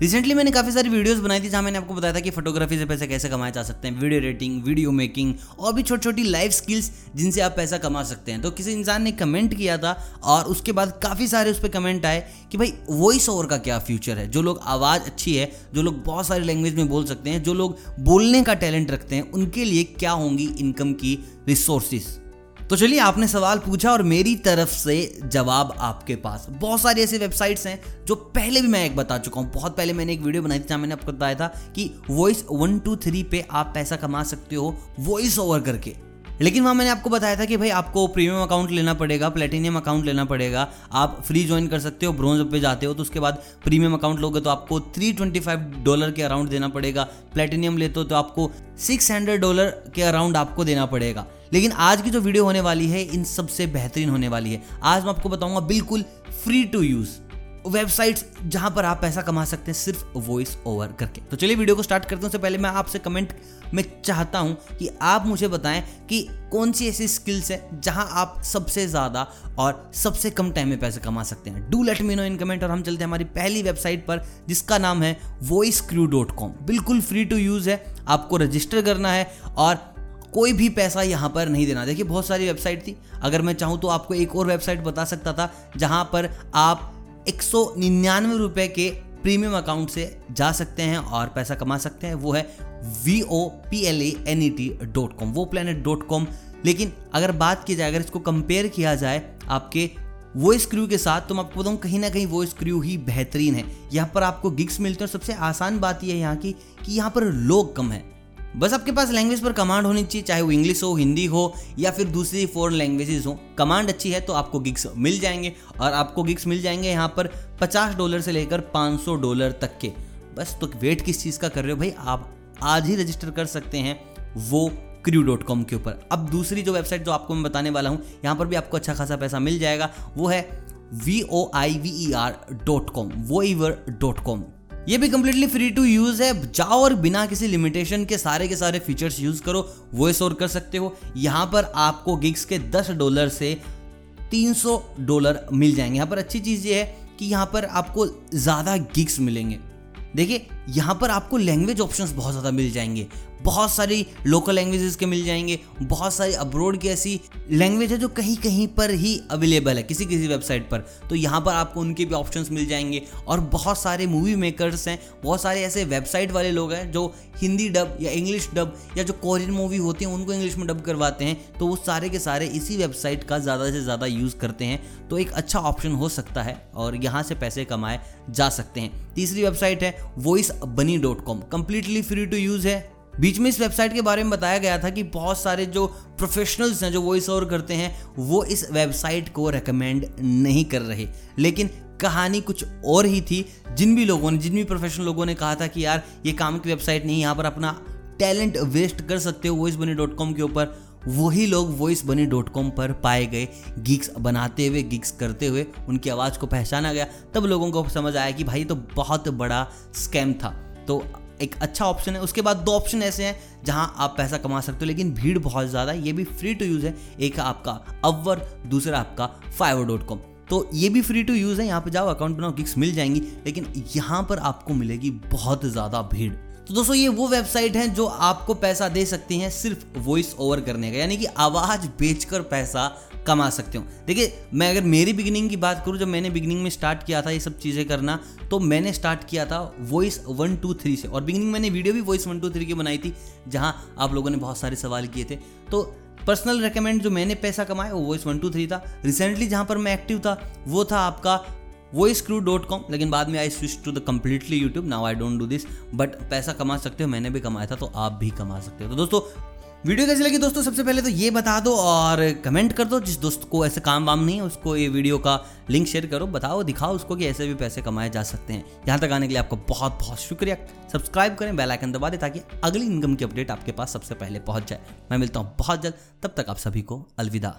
Recently मैंने काफ़ी सारी वीडियोस बनाई थी जहाँ मैंने आपको बताया था कि फोटोग्राफी से पैसे कैसे कमाए जा सकते हैं वीडियो एडिटिंग वीडियो मेकिंग और भी छोटी छोटी लाइफ स्किल्स जिनसे आप पैसा कमा सकते हैं। तो किसी इंसान ने कमेंट किया था और उसके बाद काफ़ी सारे उस पर कमेंट आए कि भाई वॉइस ओवर का क्या फ्यूचर है? जो लोग आवाज़ अच्छी है, जो लोग बहुत सारी लैंग्वेज में बोल सकते हैं, जो लोग बोलने का टैलेंट रखते हैं, उनके लिए क्या होंगी इनकम की रिसोर्सिस तो चलिए आपने सवाल पूछा और मेरी तरफ़ से जवाब आपके पास। बहुत सारी ऐसी वेबसाइट्स हैं जो पहले भी मैं एक बता चुका हूँ। बहुत पहले मैंने एक वीडियो बनाई थी जहाँ मैंने आपको बताया था कि वॉइस वन टू थ्री पे आप पैसा कमा सकते हो वॉइस ओवर करके। लेकिन वहाँ मैंने आपको बताया था कि भाई आपको प्रीमियम अकाउंट लेना पड़ेगा प्लेटिनियम अकाउंट लेना पड़ेगा। आप फ्री ज्वाइन कर सकते हो ब्रोंज पे जाते हो तो उसके बाद प्रीमियम अकाउंट लोगे तो आपको 325 डॉलर के अराउंड देना पड़ेगा। प्लेटिनियम लेते हो तो आपको 600 डॉलर के अराउंड आपको देना पड़ेगा। लेकिन आज की जो वीडियो होने वाली है, इन सबसे बेहतरीन होने वाली है। आज मैं आपको बताऊँगा बिल्कुल फ्री टू यूज़ वेबसाइट्स जहाँ पर आप पैसा कमा सकते हैं सिर्फ़ वॉइस ओवर करके। तो चलिए वीडियो को स्टार्ट करते हैं। उससे पहले मैं आपसे कमेंट में चाहता हूँ कि आप मुझे बताएँ कि कौन सी ऐसी स्किल्स है जहाँ आप सबसे ज़्यादा और सबसे कम टाइम में पैसे कमा सकते हैं। Do let me know in comment और हम चलते हैं हमारी पहली वेबसाइट पर, जिसका नाम है वॉइस क्रू डॉट कॉम बिल्कुल फ्री टू यूज़ है, आपको रजिस्टर करना है और कोई भी पैसा यहाँ पर नहीं देना। देखिए, बहुत सारी वेबसाइट थी। अगर मैं चाहूँ तो आपको एक और वेबसाइट बता सकता था, जहाँ पर आप एक सौ निन्यानवे रुपये के प्रीमियम अकाउंट से जा सकते हैं और पैसा कमा सकते हैं। वो है V O P L A N E T dot com वो प्लानट डॉट कॉम लेकिन अगर बात की जाए, अगर इसको कंपेयर किया जाए, आपके वॉइस क्रू के साथ तो मैं आपको बताऊँ, कहीं ना कहीं वॉइस क्रू ही बेहतरीन है। यहाँ पर आपको गिग्स मिलते हैं सबसे आसान बात यह है यहाँ की, कि यहाँ पर लोग कम हैं। बस आपके पास लैंग्वेज पर कमांड होनी चाहिए, चाहे वो इंग्लिश हो हिंदी हो, या फिर दूसरी फॉरन लैंग्वेजेस हो। कमांड अच्छी है तो आपको गिग्स मिल जाएँगे, और आपको गिग्स मिल जाएँगे यहाँ पर 50 डॉलर से लेकर 500 डॉलर तक के। बस तो वेट किस चीज़ का कर रहे हो भाई? आप आज ही रजिस्टर कर सकते हैं वो क्रू डॉट कॉम के ऊपर। अब दूसरी जो वेबसाइट जो आपको मैं बताने वाला हूँ, यहाँ पर भी आपको अच्छा खासा पैसा मिल जाएगा, वो है V O I V E R dot com वो ईवर डॉट कॉम ये भी कम्प्लीटली फ्री टू यूज़ है। जाओ और बिना किसी लिमिटेशन के सारे के सारे फीचर्स यूज़ करो वॉइस और कर सकते हो। यहाँ पर आपको गिग्स के 10 डॉलर से 300 डॉलर मिल जाएँगे। यहाँ पर अच्छी चीज़ ये है कि यहाँ पर आपको ज़्यादा गिग्स मिलेंगे। देखिए यहाँ पर आपको लैंग्वेज ऑप्शंस बहुत ज़्यादा मिल जाएँगे। बहुत सारी लोकल लैंग्वेजेस के मिल जाएँगे। बहुत सारी अब्रोड की ऐसी लैंग्वेज है जो कहीं कहीं पर ही अवेलेबल है किसी किसी वेबसाइट पर। तो यहाँ पर आपको उनके भी ऑप्शंस मिल जाएँगे और बहुत सारे मूवी मेकर्स हैं, बहुत सारे ऐसे वेबसाइट वाले लोग हैं जो हिंदी डब या इंग्लिश डब या जो कोरियन मूवी होती हैं, उनको इंग्लिश में डब करवाते हैं तो वो सारे के सारे इसी वेबसाइट का ज़्यादा से ज़्यादा यूज़ करते हैं। तो एक अच्छा ऑप्शन हो सकता है और यहाँ से पैसे कमाए जा सकते हैं। तीसरी वेबसाइट है voice bunny dot com completely free to use है। बीच में इस वेबसाइट के बारे में बताया गया था कि बहुत सारे जो प्रोफेशनल्स हैं, जो वॉइस ओवर करते हैं, वो इस वेबसाइट को रेकमेंड नहीं कर रहे। लेकिन कहानी कुछ और ही थी, जिन भी लोगों ने, जिन भी प्रोफेशनल लोगों ने कहा था कि यार, ये काम की वेबसाइट नहीं यहाँ पर अपना टैलेंट वेस्ट कर सकते हो वॉइस बनी डॉट कॉम के ऊपर। वही लोग वॉइस बनी डॉट कॉम पर पाए गए गिग्स बनाते हुए गिग्स करते हुए उनकी आवाज़ को पहचाना गया। तब लोगों को समझ आया कि भाई तो बहुत बड़ा स्कैम था। तो एक अच्छा ऑप्शन है। उसके बाद दो ऑप्शन ऐसे हैं जहाँ आप पैसा कमा सकते हो, लेकिन भीड़ बहुत ज़्यादा है। ये भी फ्री टू यूज़ है। एक है आपका अवर दूसरा आपका फाइवर डॉट कॉम तो ये भी फ्री टू यूज़ है। यहाँ पे जाओ अकाउंट बनाओ किक्स मिल जाएँगी। लेकिन यहाँ पर आपको मिलेगी बहुत ज़्यादा भीड़। तो दोस्तों, ये वो वेबसाइट है जो आपको पैसा दे सकती हैं सिर्फ़ वॉइस ओवर करने का, यानी कि आवाज़ बेचकर पैसा कमा सकते हो। देखिए, मैं अगर मेरी बिगिनिंग की बात करूँ, जब मैंने बिगिनिंग में स्टार्ट किया था ये सब चीज़ें करना तो मैंने स्टार्ट किया था वॉइस वन टू थ्री से। और बिगिनिंग मैंने वीडियो भी वॉइस वन टू थ्री की बनाई थी, जहाँ आप लोगों ने बहुत सारे सवाल किए थे। तो पर्सनल रिकमेंड जो मैंने पैसा कमाया, वो वॉइस वन टू थ्री था। रिसेंटली जहाँ पर मैं एक्टिव था, वो था आपका वॉइस क्रू डॉट कॉम लेकिन बाद में I switch to the completely YouTube now I don't do this but पैसा कमा सकते हो, मैंने भी कमाया था तो आप भी कमा सकते हो। तो दोस्तों, वीडियो कैसी लगी दोस्तों? सबसे पहले तो ये बता दो और कमेंट कर दो। जिस दोस्त को ऐसे काम वाम नहीं है, उसको ये वीडियो का लिंक शेयर करो, बताओ, दिखाओ उसको कि ऐसे भी पैसे कमाए जा सकते हैं। यहाँ तक आने के लिए आपको बहुत बहुत शुक्रिया। सब्सक्राइब करें बेल आइकन दबा दें, ताकि अगली इनकम की अपडेट आपके पास सबसे पहले पहुँच जाए। मैं मिलता हूँ बहुत जल्द। तब तक आप सभी को अलविदा।